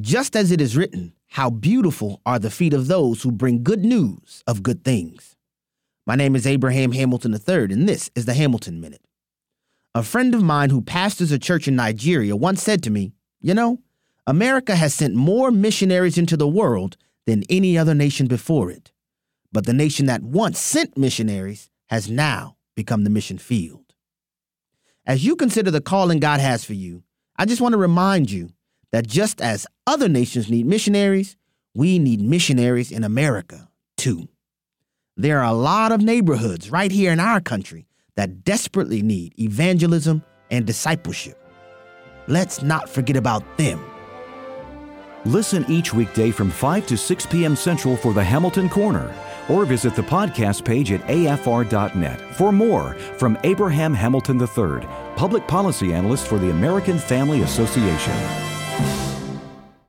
Just as it is written, How beautiful are the feet of those who bring good news of good things. My name is Abraham Hamilton III, and this is the Hamilton Minute. A friend of mine who pastors a church in Nigeria once said to me, You know, America has sent more missionaries into the world than any other nation before it. But the nation that once sent missionaries has now become the mission field. As you consider the calling God has for you, I just want to remind you that just as other nations need missionaries, we need missionaries in America too. There are a lot of neighborhoods right here in our country that desperately need evangelism and discipleship. Let's not forget about them. Listen each weekday from 5 to 6 p.m. Central for the Hamilton Corner, or visit the podcast page at afr.net for more from Abraham Hamilton III, Public Policy Analyst for the American Family Association.